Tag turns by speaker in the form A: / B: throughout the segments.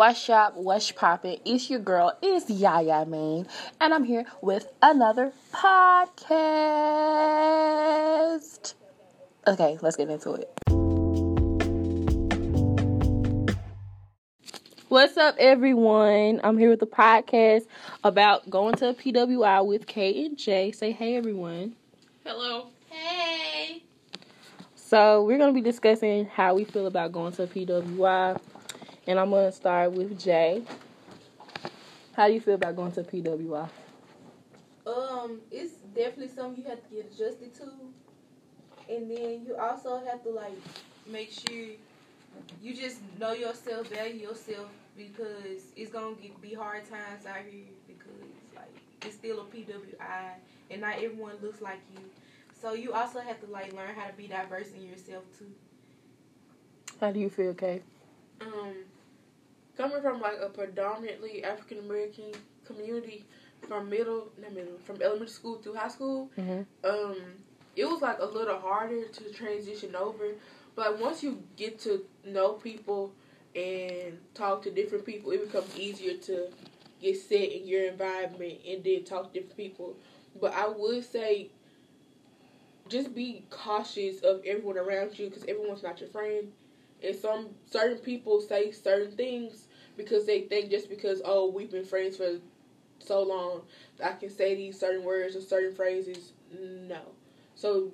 A: What's up? What's poppin'? It's your girl, it's Yaya Main, and I'm here with another podcast. Okay, let's get into it. What's up, everyone? I'm here with a podcast about going to a PWI with K and J. Say hey, everyone.
B: Hello. Hey.
A: So, we're going to be discussing how we feel about going to a PWI and I'm gonna start with Jay. How do you feel about going to PWI?
B: Um, it's definitely something you have to get adjusted to, and then you also have to like make sure you just know yourself, value yourself, because it's gonna get, be hard times out here because like it's still a PWI, and not everyone looks like you. So you also have to like learn how to be diverse in yourself too.
A: How do you feel, Kay?
C: Um, coming from like a predominantly African American community from middle, not middle, from elementary school through high school,
A: mm-hmm.
C: um, it was like a little harder to transition over. But like, once you get to know people and talk to different people, it becomes easier to get set in your environment and then talk to different people. But I would say just be cautious of everyone around you because everyone's not your friend. And some certain people say certain things because they think just because oh we've been friends for so long I can say these certain words or certain phrases. No. So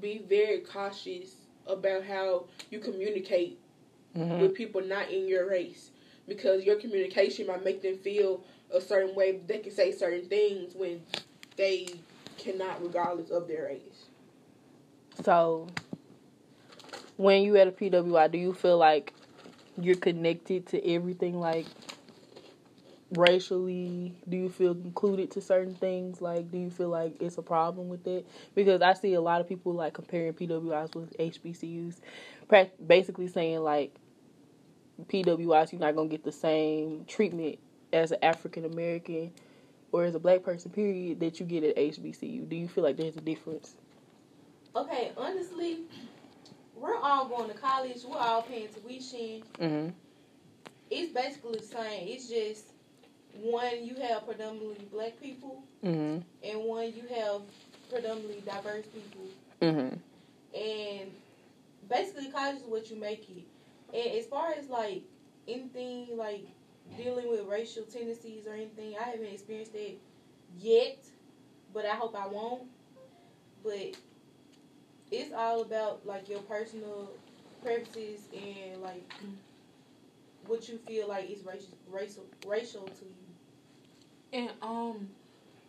C: be very cautious about how you communicate mm-hmm. with people not in your race because your communication might make them feel a certain way. They can say certain things when they cannot, regardless of their race.
A: So, when you at a PWI, do you feel like you're connected to everything like racially do you feel included to certain things? Like do you feel like it's a problem with it? Because i see a lot of people like comparing pwis with hbcus basically saying like pwis you're not to get the same treatment as an african american or as a black person period that you get at hbcu do you feel like there's a difference?
B: Okay honestly we're all going to college. We're all paying tuition.
A: Mm-hmm.
B: It's basically the same. It's just one you have predominantly black people,
A: mm-hmm.
B: and one you have predominantly diverse people.
A: Mm-hmm.
B: And basically, college is what you make it. And as far as like anything like dealing with racial tendencies or anything, I haven't experienced that yet, but I hope I won't. But it's all about like your personal preferences and like what you feel like is racial racial racial to you.
C: And um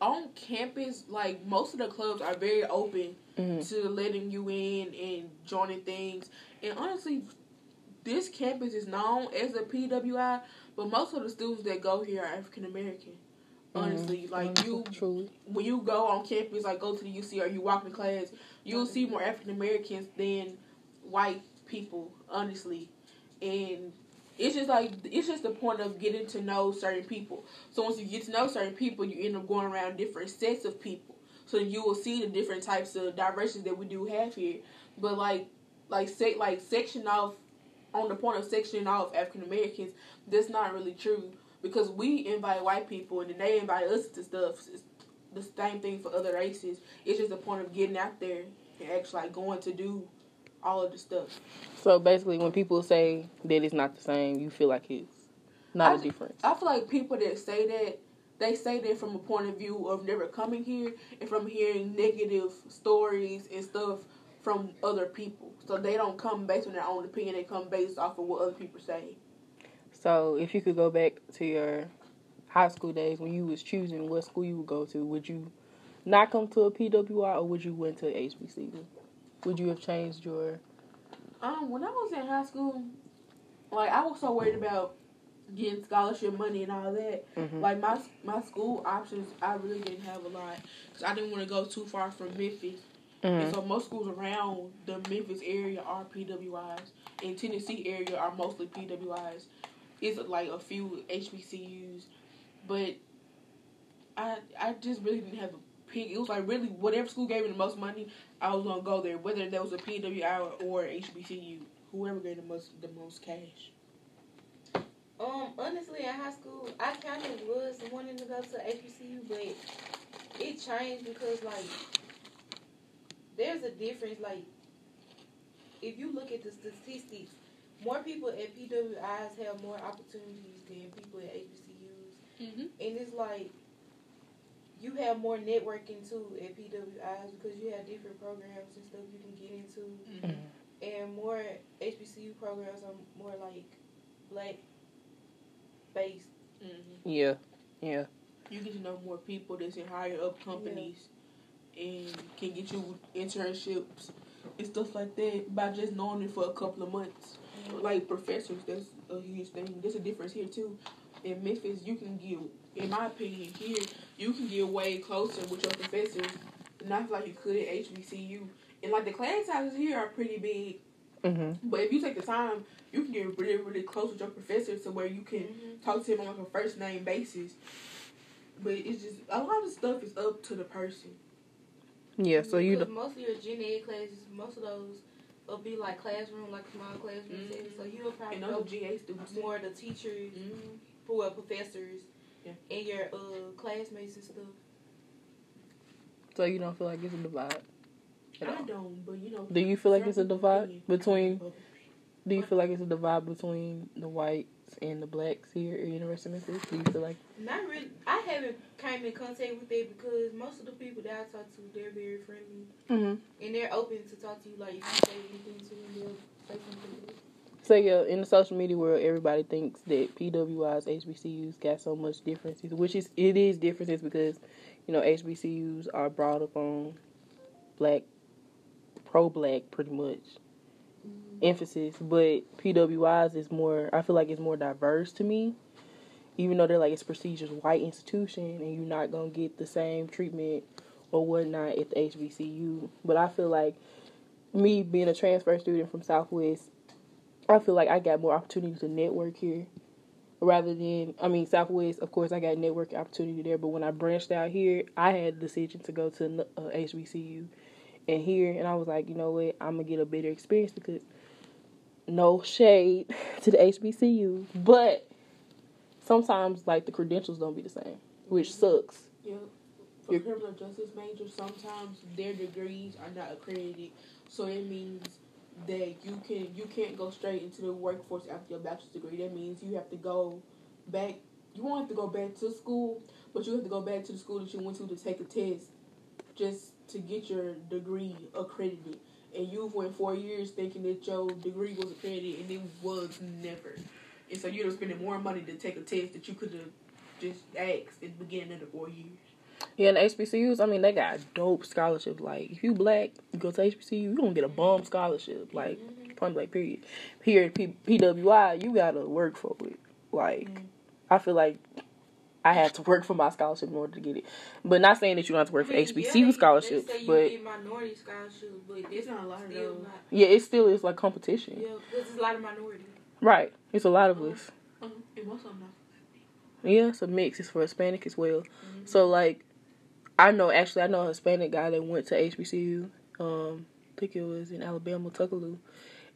C: on campus, like most of the clubs are very open mm-hmm. to letting you in and joining things. And honestly, this campus is known as a PWI, but most of the students that go here are African American. Mm-hmm. Honestly, mm-hmm. like you,
A: Truly.
C: when you go on campus, like go to the UC or you walk in class, you'll see more African Americans than white people, honestly. And it's just like it's just the point of getting to know certain people. So once you get to know certain people, you end up going around different sets of people. So you will see the different types of diversities that we do have here. But like like say like section off on the point of sectioning off African Americans, that's not really true because we invite white people and then they invite us to stuff. The same thing for other races. It's just a point of getting out there and actually like going to do all of the stuff.
A: So basically, when people say that it's not the same, you feel like it's not
C: I,
A: a difference.
C: I feel like people that say that they say that from a point of view of never coming here and from hearing negative stories and stuff from other people. So they don't come based on their own opinion. They come based off of what other people say.
A: So if you could go back to your high school days when you was choosing what school you would go to, would you not come to a PWI or would you went to HBCU? Would you have changed your?
C: Um, when I was in high school, like I was so worried about getting scholarship money and all that.
A: Mm-hmm.
C: Like my my school options, I really didn't have a lot because I didn't want to go too far from Memphis. Mm-hmm. And so most schools around the Memphis area are PWIs. In Tennessee area are mostly PWIs. It's like a few HBCUs, but I I just really didn't have a pick. It was like really whatever school gave me the most money, I was gonna go there. Whether that was a PWI or, HBCU, whoever gave the most the most cash.
B: Um, honestly, in high school, I kind of was wanting to go to HBCU, but it changed because like there's a difference. Like if you look at the statistics, more people at PWIs have more opportunities than people at HBCUs,
C: Mm-hmm.
B: and it's like you have more networking too at PWIs because you have different programs and stuff you can get into,
C: Mm-hmm.
B: and more HBCU programs are more like black based.
C: Mm-hmm.
A: Yeah, yeah.
C: You get to know more people that's in higher up companies and can get you internships and stuff like that by just knowing it for a couple of months. Like professors, that's a huge thing. There's a difference here too. In Memphis, you can get, in my opinion, here you can get way closer with your professors than I feel like you could at HBCU. And like the class sizes here are pretty big,
A: Mm-hmm.
C: but if you take the time, you can get really, really close with your professor to where you can
B: Mhm.
C: talk to him on like a first name basis. But it's just a lot of stuff is up to the person.
A: Yeah. So you
B: Because
A: know.
B: most of your gen ed classes, most of those will be like classroom, like small classroom
C: Mhm.
B: settings. So you'll probably know
C: those GA students.
B: more of the teachers,
C: Mm-hmm.
B: Who are professors,
C: Yeah.
B: and your uh, classmates and stuff.
A: So you don't feel like it's a divide. At
C: I
A: all.
C: don't, but you know.
A: Do you feel like it's a divide between? Do you feel like it's a divide between the whites and the blacks here at University of Memphis? Do you feel like?
B: Not really. I haven't came in contact with it because most of the people that I talk to, they're very friendly
A: Mm-hmm.
B: and they're open to talk to you. Like if you say anything to them, they'll say something.
A: So yeah, uh, in the social media world, everybody thinks that PWIs, HBCUs got so much differences, which is it is differences because you know HBCUs are brought up on black, pro black, pretty much mm-hmm. emphasis, but PWIs is more. I feel like it's more diverse to me, even though they're like it's prestigious white institution, and you're not gonna get the same treatment or whatnot at the HBCU. But I feel like me being a transfer student from Southwest. I feel like I got more opportunity to network here rather than I mean Southwest. Of course, I got network opportunity there, but when I branched out here, I had the decision to go to uh, HBCU and here, and I was like, you know what, I'm gonna get a better experience because no shade to the HBCU, but sometimes like the credentials don't be the same, which sucks.
C: Yeah. For
A: You're-
C: criminal justice majors, sometimes their degrees are not accredited, so it means that you can you can't go straight into the workforce after your bachelor's degree. That means you have to go back. You won't have to go back to school, but you have to go back to the school that you went to to take a test, just to get your degree accredited. And you've went four years thinking that your degree was accredited, and it was never. And so you're spending more money to take a test that you could have just asked at the beginning of the four years.
A: Yeah, and the HBCUs, I mean, they got dope scholarships. Like, if you black, you go to HBCU, you gonna get a bomb scholarship. Like, point blank, period. Here at P- PWI, you gotta work for it. Like,
C: Mhm.
A: I feel like I had to work for my scholarship in order to get it. But not saying that you don't have to work for
B: I mean,
A: HBCU
B: yeah, they-
A: scholarships,
B: they say
A: but
B: get minority scholarships, but
C: It's
B: it's
C: not a lot of
B: still
C: those.
B: not.
A: yeah, it still is like competition.
B: Yeah, because there's a lot of minorities.
A: Right. It's a lot of us.
C: Um, and most of them not.
A: Yeah, it's a mix. It's for Hispanic as well.
C: Mhm.
A: So like, I know actually I know a Hispanic guy that went to HBCU. Um, I think it was in Alabama, Tougaloo,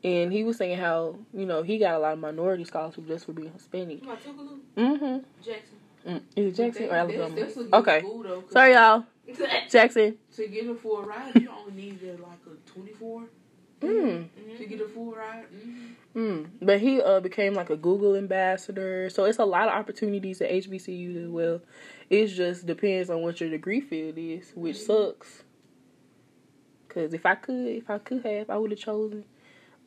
A: and he was saying how you know he got a lot of minority scholarships just for being Hispanic.
B: Tougaloo?
A: Mm-hmm.
B: Jackson.
A: Mm. Is it Jackson
C: But
A: or Alabama?
C: That's, that's
A: Okay.
C: Though,
A: Sorry, y'all. Jackson.
C: To get a full ride, you only need like a 24
A: Mm.
C: to get a full ride. Mm-hmm.
A: Mm. But he uh became like a Google ambassador, so it's a lot of opportunities at HBCUs as well. It just depends on what your degree field is, which sucks. Cause if I could, if I could have, I would have chosen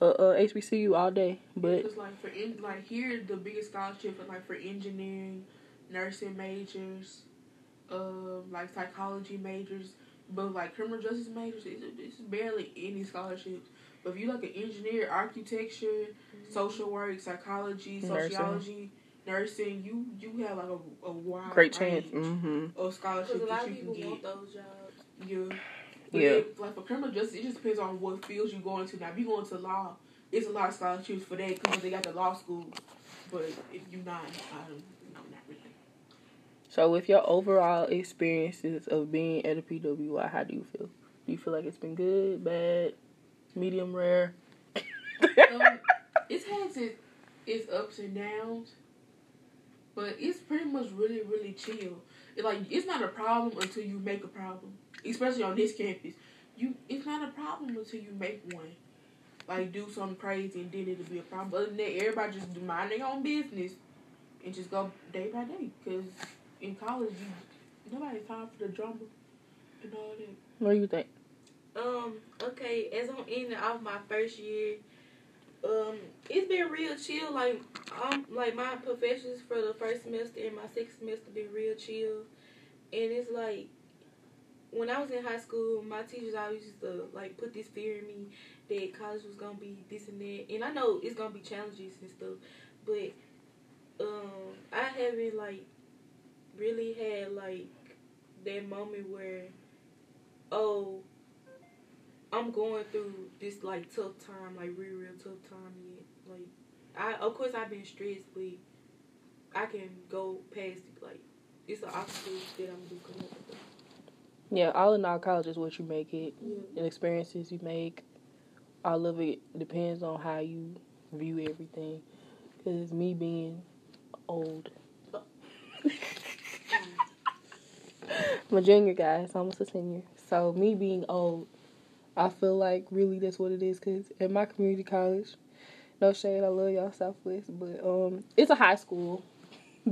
A: uh, uh HBCU all day. But
C: like for in, like here, the biggest scholarship is like for engineering, nursing majors, um, like psychology majors, but like criminal justice majors, it's, it's barely any scholarships. But if you like an engineer, architecture, social work, psychology,
A: Nursing.
C: sociology, nursing, you you have like a, a wide
A: great chance.
C: range
A: Mm-hmm.
C: of scholarships
B: Because a lot
C: that
B: of
C: you
B: people
C: can
B: want
C: get.
B: those jobs.
C: Yeah. But
A: Yeah.
C: then, like for criminal justice, it just depends on what fields you go into. Now, if you go into law, it's a lot of scholarships for that because they got the law school. But if you're not, I don't, no, not really.
A: So with your overall experiences of being at a PWI, how do you feel? Do you feel like it's been good, bad, medium rare?
C: Um, it's had its, its ups and downs. But it's pretty much really, really chill. It, like it's not a problem until you make a problem. Especially on this campus. You it's not a problem until you make one. Like do something crazy and then it'll be a problem. Other than that, everybody just mind their own business and just go day by day. Cause in college, you nobody time for the drama and all that.
A: What do you think?
B: Um, okay, as I'm ending off my first year, um, it's been real chill. Like um like my professors for the first semester and my sixth semester been real chill. And it's like when I was in high school, my teachers always used to like put this fear in me that college was gonna be this and that. And I know it's gonna be challenges and stuff, but um I haven't like really had like that moment where oh I'm going through this like tough time, like real real tough time yet. Like I of course I've been stressed but I can go past it like it's an obstacle that I'm just come up with.
A: Yeah, all in all, college is what you make it,
B: Yeah.
A: and experiences you make. All of it depends on how you view everything. Cause me being old, I'm a junior, guys. almost a senior. So me being old, I feel like really that's what it is. Cause at my community college, no shade, I love y'all Southwest, but um, it's a high school,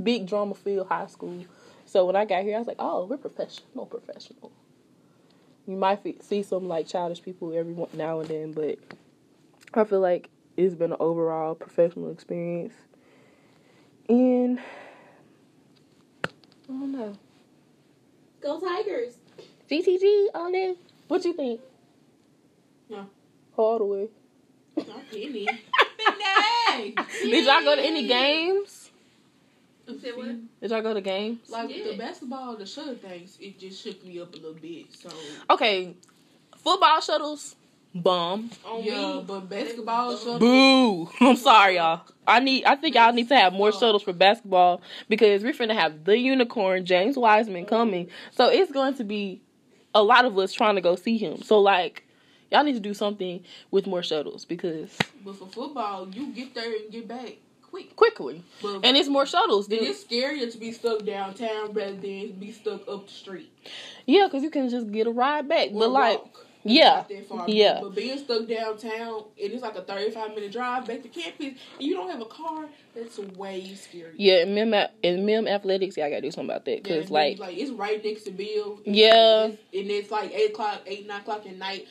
A: big drama field high school. So when I got here, I was like, oh, we're professional, professional. You might fe- see some like childish people every now and then, but I feel like it's been an overall professional experience. And I don't know.
B: Go Tigers!
A: GTG on there. What you think?
C: No.
A: All the way.
C: Not Penny. Penny.
A: Did y'all go to any games?
B: Said what?
A: Did y'all go to games?
C: Like
B: Yeah.
C: the basketball, the shuttle things, it just shook me up a little bit. So
A: Okay, football shuttles, bomb.
B: On
C: yeah,
B: me.
C: but basketball shuttle.
A: Boo! I'm sorry, y'all. I need. I think y'all need to have more shuttles for basketball because we're finna have the unicorn James Wiseman coming. So it's going to be a lot of us trying to go see him. So like, y'all need to do something with more shuttles because
C: But for football, you get there and get back quick.
A: quickly,
C: But
A: and it's more shuttles.
C: it
A: Than,
C: is scarier to be stuck downtown rather than be stuck up the street.
A: yeah, because you can just get a ride back.
C: Or
A: But like,
C: walk.
A: Yeah,
C: that far.
A: yeah.
C: But being stuck downtown, it is like a 35 minute drive back to campus, and you don't have a car, that's way scary.
A: yeah, in mem in mem athletics, yeah, I gotta do something about that because
C: and
A: like,
C: like it's right next to Bill.
A: Yeah.
C: like, it's- and it's like eight o'clock, eight nine o'clock at night,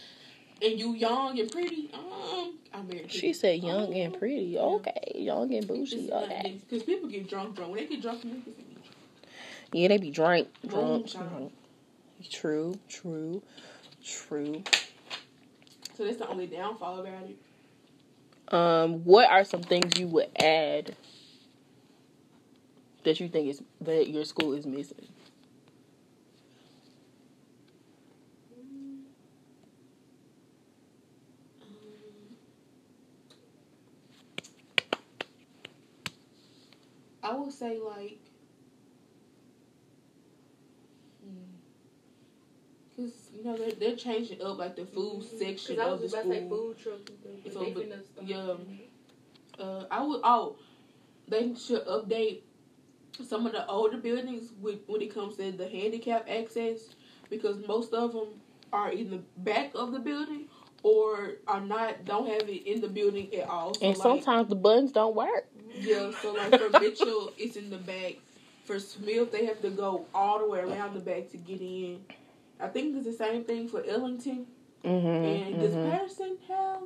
C: and you young and pretty. Um, I'm married.
A: she said, young and pretty. Okay, young and bougie.
C: not
A: Okay.
C: because people get drunk, drunk. When they get drunk, niggas get drunk.
A: Yeah, they be drunk, drunk, drunk. True, true, true.
C: So that's the only downfall about it.
A: Um, what are some things you would add that you think is that your school is missing?
C: I would say like, because you know they're, they're changing up like the food section
B: Because I
C: of
B: was
C: the
B: about to say
C: school.
B: food trucks and stuff. But
C: So,
B: they
C: but-
B: finna start.
C: yeah. Uh, I would oh, they should update some of the older buildings with when it comes to the handicap access because most of them are in the back of the building or are not don't have it in the building at all. So
A: And
C: like,
A: sometimes the buttons don't work.
C: Yeah, so like for Mitchell, it's in the back. For Smith, they have to go all the way around the back to get in. I think it's the same thing for Ellington.
A: Mm-hmm,
C: And does Patterson have?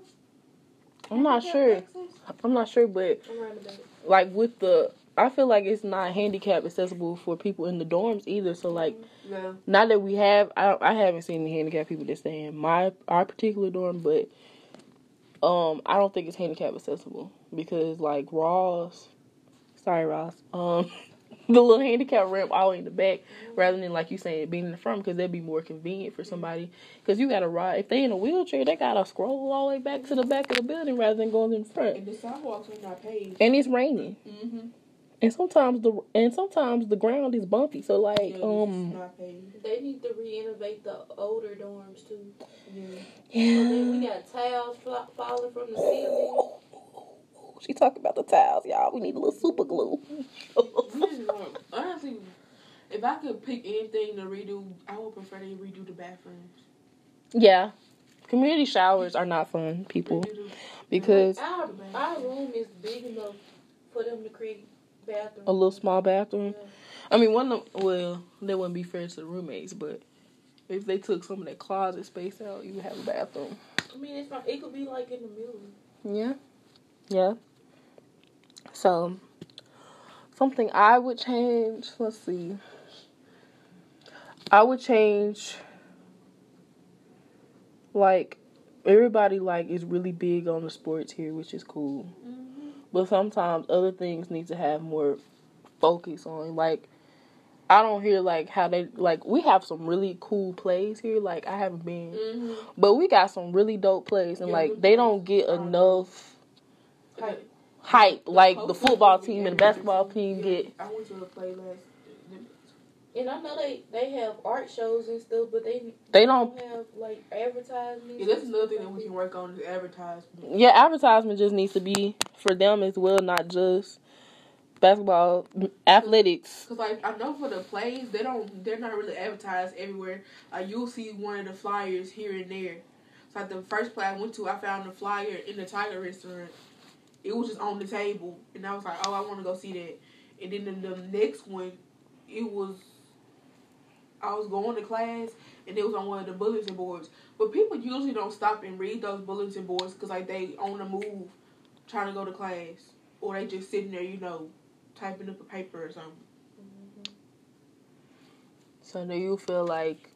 A: I'm not sure.
C: access?
A: I'm not sure, but
B: I'm right about it.
A: like with the, I feel like it's not handicap accessible for people in the dorms either. So like,
C: No.
A: not that we have, I I haven't seen any handicap people that stay in my our particular dorm, but um, I don't think it's handicap accessible because like Ross, sorry Ross, um, the little handicap ramp all in the back rather than like you saying being in the front because that'd be more convenient for somebody because you gotta ride if they in a wheelchair they gotta scroll all the way back to the back of the building rather than going in front
C: And the sidewalks are not paved.
A: and it's raining
C: Mm-hmm.
A: and sometimes the and sometimes the ground is bumpy so like
C: Yeah, it's
A: um
C: not paved.
B: They need to re-innovate the older dorms too.
C: Yeah.
B: And then
A: yeah
B: we got tiles fla- falling from the ceiling.
A: She talking about the tiles, y'all. We need a little super glue.
C: We just want- Honestly, if I could pick anything to redo, I would prefer to redo the bathrooms.
A: yeah. Community showers are not fun, people, because
B: Our, our room is big enough for them to create bathroom.
A: a little small bathroom. I mean, one of them, well, that wouldn't be fair to the roommates, but if they took some of that closet space out, you would have a bathroom.
B: I mean, it's not. It could be like in the middle.
A: Yeah. Yeah. So, something I would change, let's see. I would change, like, everybody, like, is really big on the sports here, which is cool.
B: Mm-hmm.
A: But sometimes other things need to have more focus on. Like, I don't hear, like, how they, like, we have some really cool plays here. Like, I haven't been.
C: Mm-hmm.
A: But we got some really dope plays, and
C: Yeah,
A: like they don't get enough
C: Hype.
A: Hype like the football team and the basketball team get.
C: I went to a play last.
B: And I know they they have art shows and stuff, but they
A: They don't.
B: don't have like advertisements.
C: Yeah, that's
B: and
C: another thing that we can work on is advertisement.
A: Yeah, advertisement just needs to be for them as well, not just basketball, athletics.
C: Cause like I know for the plays, they don't. They're not really advertised everywhere. Like you'll see one of the flyers here and there. So like the first play I went to, I found the flyer in the Tiger restaurant. It was just on the table, and I was like, "Oh, I want to go see that." And then the, the next one, it was. I was going to class, and it was on one of the bulletin boards. But people usually don't stop and read those bulletin boards because like they on the move, trying to go to class, or they just sitting there, you know, typing up a paper or something. Mm-hmm.
A: So do you feel like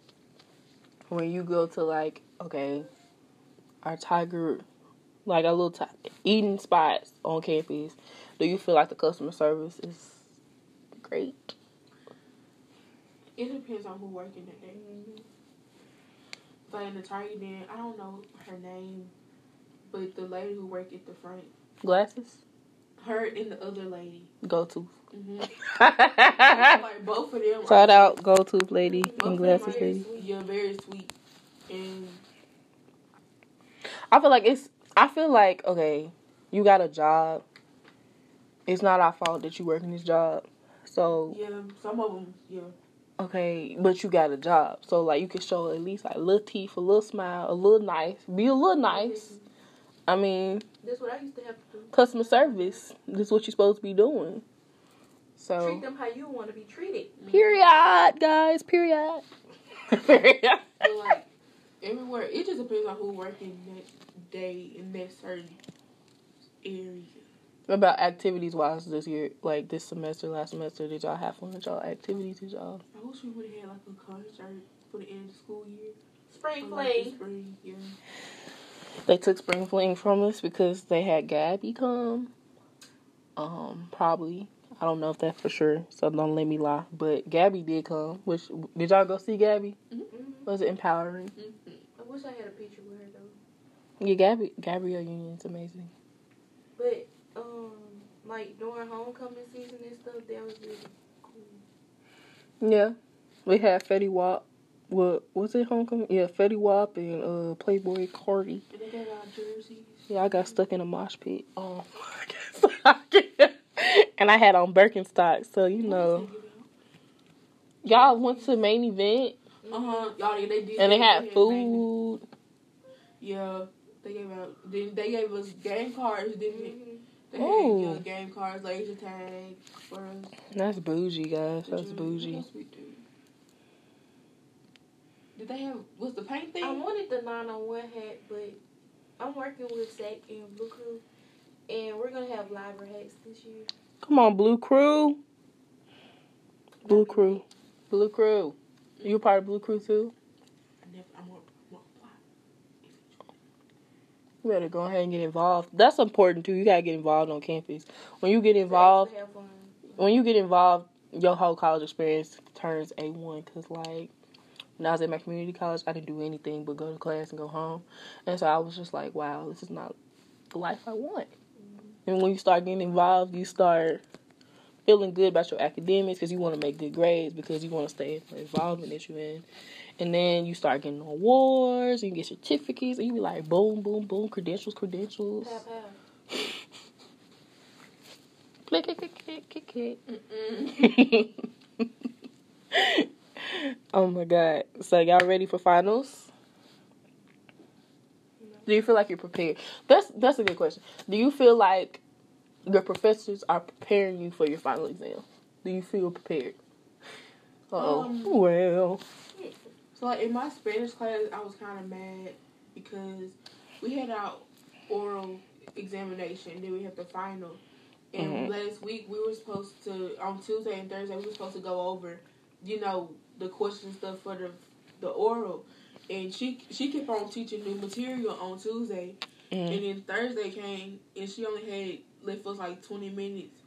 A: when you go to like okay, our Tiger, like a little ti- eating spots on campus, do you feel like the customer service is great?
C: It depends on who working that day. But in the Tiger Den, I don't know her name, but the lady who worked at the front,
A: Glasses,
C: her and the other lady.
A: go to.
C: hmm
A: Shout
C: like both of them. are-
A: out, go to lady
C: both
A: and glasses lady.
C: Yeah, very sweet. And
A: I feel like it's. I feel like okay, you got a job. It's not our fault that you work in this job. So
C: yeah, some of them, yeah.
A: okay, but you got a job. So like you can show at least like a little teeth, a little smile, a little nice, be a little nice. I mean,
B: That's what I used to have to do.
A: customer service. This is what you're supposed to be doing. So
B: Treat them how you want to be treated.
A: period, guys. Period. period.
C: But like everywhere, it just depends on who working that day in that certain area.
A: What About activities wise this year, like this semester, last semester, did y'all have fun with y'all activities? Did y'all?
C: I wish we would have had like a concert for the end of the school year.
B: Spring
C: Or, like,
B: fling.
C: spring, yeah.
A: They took spring fling from us because they had Gabby come. Um, probably. I don't know if that's for sure, so don't let me lie. But Gabby did come. Which did y'all go see Gabby?
B: Mhm.
A: Was it empowering?
C: Mm-hmm.
B: I wish I had a picture with her though.
A: Yeah, Gabby Gabrielle Union's amazing.
B: But um, like during homecoming season and stuff, that was really cool.
A: Yeah, we had Fetty Wap. What was it? Homecoming? Yeah, Fetty Wap and uh Playboi Carti.
C: And they got our jerseys.
A: Yeah, I got stuck in a mosh pit. Oh, I guess. and I had on Birkenstocks, so you know, y'all went to the main event
C: Uh huh. Y'all, they did.
A: and they had
C: maybe-
A: food.
C: Yeah, they gave out. Then they gave us game cards, didn't they?
B: Mhm.
C: They
A: Ooh.
C: had yeah, game cards, laser tag for us.
A: That's bougie, guys. That's
C: you-
A: bougie.
C: what else we do? Did they have? Was the paint thing?
B: I wanted the 901 hat, but I'm working with Zach and Blue Crew, and we're gonna have library hats this year.
A: Come on, Blue Crew. Blue Crew. Blue Crew. You a part of Blue Crew too?
C: I never. I'm gonna, I'm gonna apply.
A: You better go ahead and get involved. That's important too. You gotta get involved on campus. When you get involved, when you get involved, your whole college experience turns a one. Cause like when I was at my community college, I didn't do anything but go to class and go home, and so I was just like, wow, this is not the life I want. And when you start getting involved, you start feeling good about your academics because you want to make good grades because you want to stay in the involvement that you're in. And then you start getting awards and you get certificates and you be like, boom, boom, boom, credentials, credentials.
B: Pow, pow.
A: Click, click, click, click, oh my god. So y'all ready for finals? Do you feel like you're prepared? That's that's a good question. Do you feel like your professors are preparing you for your final exam? Do you feel prepared? Oh
C: Um,
A: well.
C: So like in my Spanish class, I was kind of mad because we had our oral examination, then we had the final. And
A: Mhm.
C: last week we were supposed to on Tuesday and Thursday we were supposed to go over, you know, the question stuff for the the oral. And she she kept on teaching new material on Tuesday,
A: Mm.
C: and then Thursday came and she only had left us like twenty minutes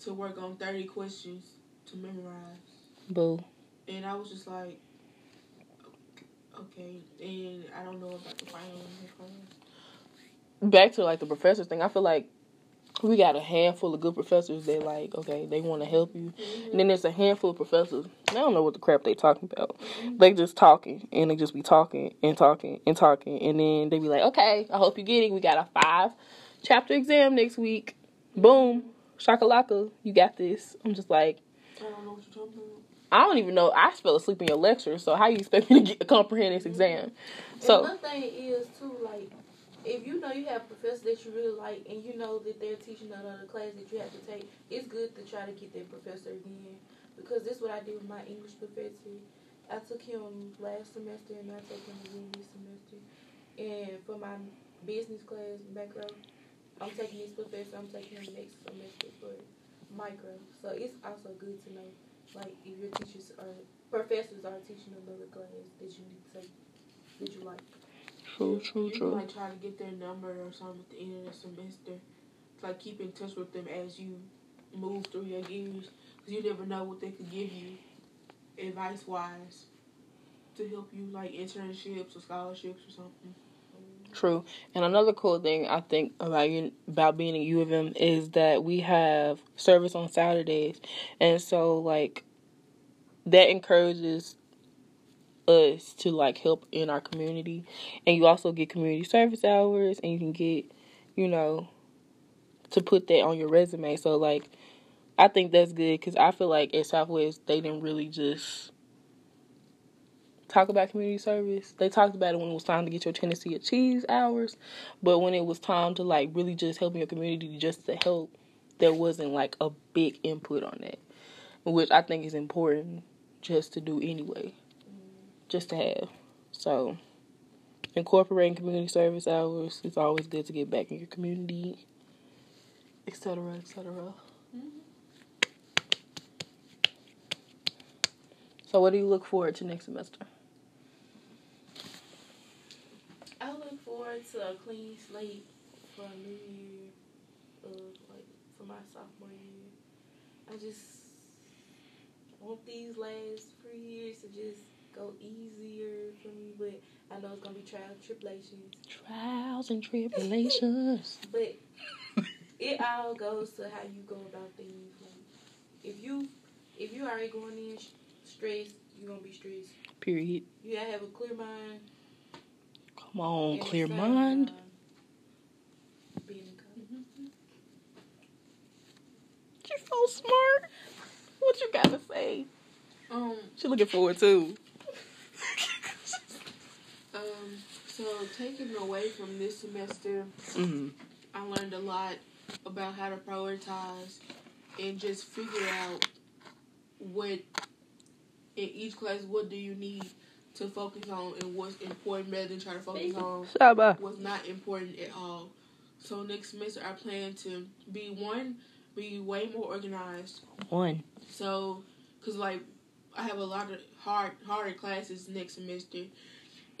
C: to work on thirty questions to memorize.
A: Boo.
C: And I was just like, okay. And I don't know about the final in her class.
A: Back to like the professors thing. I feel like we got a handful of good professors that like okay they want to help you, and then there's a handful of professors they don't know what the crap they talking about. Mm-hmm. They just talking and they just be talking and talking and talking, and then they be like, okay, I hope you get it. We got a five chapter exam next week. Boom, shakalaka, you got this. I'm just like.
C: I don't know what you're talking about.
A: I don't even know. I fell asleep in your lecture, so how you expect me to get comprehend this exam? So
B: and one thing is too, like, if you know you have professors that you really like, and you know that they're teaching another class that you have to take, it's good to try to get that professor again. Because this is what I did with my English professor. I took him last semester, and I took him again this semester. And for my business class, macro, I'm taking this professor. I'm taking him next semester for micro. So it's also good to know, like, if your teachers or professors are teaching another class that you need to take, that you like.
A: True, true,
C: You
A: true.
C: like try to get their number or something at the end of the semester. To, like keep in touch with them as you move through your years, because you never know what they could give you, advice wise, to help you like internships or scholarships or something.
A: True. And another cool thing I think about you about being at U of M is that we have service on Saturdays, and so like that encourages us to like help in our community, and you also get community service hours, and you can get, you know, to put that on your resume. So like, I think that's good because I feel like at Southwest they didn't really just talk about community service. They talked about it when it was time to get your Tennessee Achieves hours, but when it was time to like really just help your community just to help, there wasn't like a big input on that, which I think is important just to do anyway, just to have. So, incorporating community service hours is always good to get back in your community, etc., etc. Mm-hmm. So, what do you look forward to next semester?
B: I look forward to a clean slate for a new year of like for my sophomore year. I just want these last three years to just go easier for me, but I know it's gonna be trials and tribulations.
A: Trials and tribulations.
B: But it all goes to how you go about things. Like if you if you already going in stressed, you're gonna be stressed.
A: Period.
B: You gotta have a clear mind.
A: Come on, clear mind. You're so smart. What you gotta say?
C: Um.
A: She looking forward to.
C: Um. So taking away from this semester,
A: mm
C: I learned a lot about how to prioritize and just figure out what in each class what do you need to focus on and what's important rather than try to focus on
A: Shaba.
C: what's not important at all. So next semester I plan to be one, be way more organized.
A: One.
C: So, cause like I have a lot of hard harder classes next semester,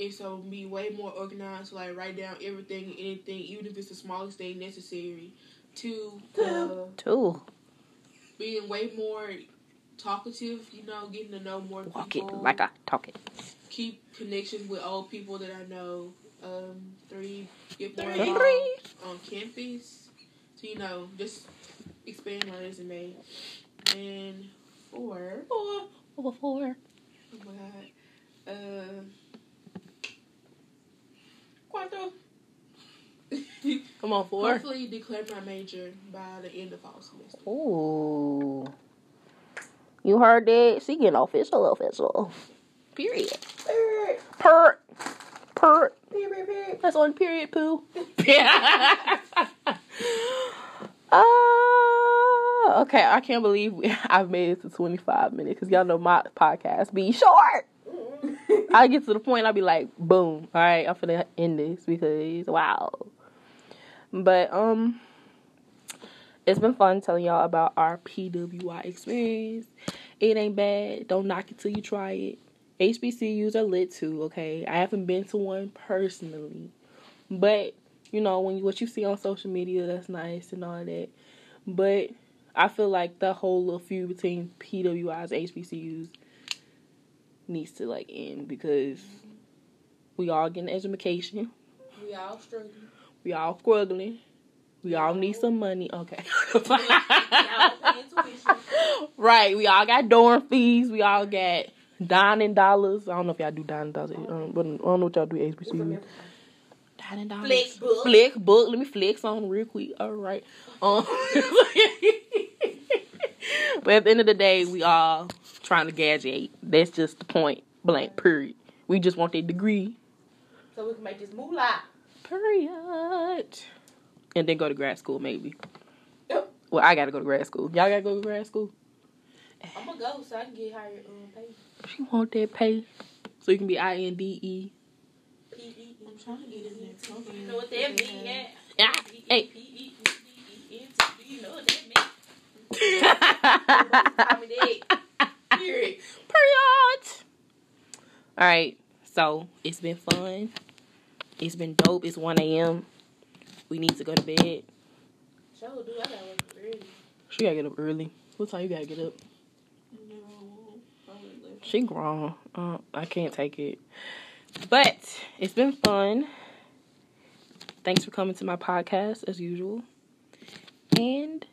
C: and so be way more organized. So like write down everything, anything, even if it's the smallest thing necessary. Two, uh,
A: Two.
C: being way more talkative. You know, getting to know more
A: Walk it
C: people.
A: like I talk it.
C: keep connections with old people that I know. Um, three, get more
A: Three.
C: involved on campus. So you know, just expand my resume. And four.
A: Four. Over four.
C: Oh my god. Uh, Cuatro.
A: I'm on four.
C: Hopefully, declare my major by the end of fall semester.
D: Ooh. You heard that? She getting official, official. Period. Per. Per. That's on period poo. uh, okay, I can't believe I've made it to 25 minutes because y'all know my podcast be short. I get to the point, I'll be like, boom. All right, I'm finna end this because wow. But um, it's been fun telling y'all about our PWI experience. It ain't bad. Don't knock it till you try it. HBCUs are lit too. Okay, I haven't been to one personally, but you know when you, what you see on social media, that's nice and all that. But I feel like the whole little feud between PWIs HBCUs needs to like end because we all getting education.
C: We all struggling.
A: We all struggling. We all need some money. Okay.
B: Y'all paying tuition.
A: right. We all got dorm fees. We all got dining dollars. I don't know if y'all do dining dollars. Um, but I don't know what y'all do HBCU. Dining dollars.
B: Flex book.
A: Flex book. Let me flex on real quick. All right. Um, but at the end of the day, we all trying to gadget. That's just the point. Blank. Period. We just want that degree.
B: So we can make this moolah.
A: Period. And then go to grad school, maybe.
B: Yep.
A: Well, I gotta go to grad school. Y'all gotta go to grad school.
B: I'm gonna go so I can get higher um, pay.
A: She want that pay, so you can be I N D E.
C: I'm trying to get in there. Okay.
B: You know what that mean? Yeah.
A: Yeah. Hey.
B: You know what that mean? Tell me that.
A: Period. Period. All right. So it's been fun. It's been dope. It's one a.m. We need to go to bed.
B: I gotta work early.
A: She gotta get up early. What time you gotta get up?
C: No.
A: She grown. Uh, I can't take it. But it's been fun. Thanks for coming to my podcast as usual. And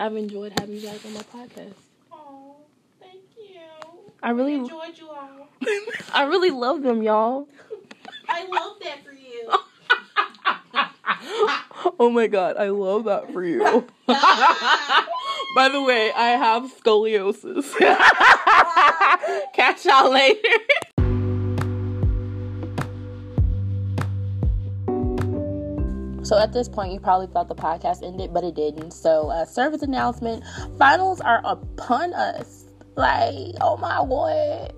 A: I've enjoyed having you guys on my podcast.
B: Oh, thank you.
A: I really
B: enjoyed you all.
A: I really love them, y'all.
B: I love that for you.
A: oh my god, I love that for you. By the way, I have scoliosis. Catch y'all later.
D: So at this point, you probably thought the podcast ended, but it didn't. So, uh, service announcement: finals are upon us. Like, oh my god.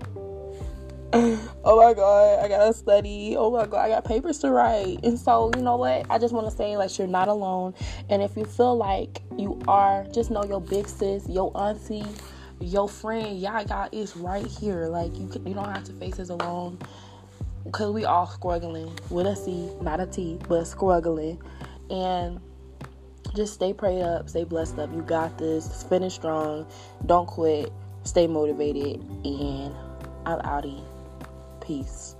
A: Oh my god, I gotta study. Oh my god, I got papers to write.
D: And so, you know what? I just want to say, like, you're not alone. And if you feel like you are, just know your big sis, your auntie, your friend, Yaga is right here. Like, you you don't have to face this alone. Because we all struggling with a C, not a T, but struggling. And just stay prayed up, stay blessed up. You got this. Finish strong. Don't quit. Stay motivated. And I'm outie. Peace.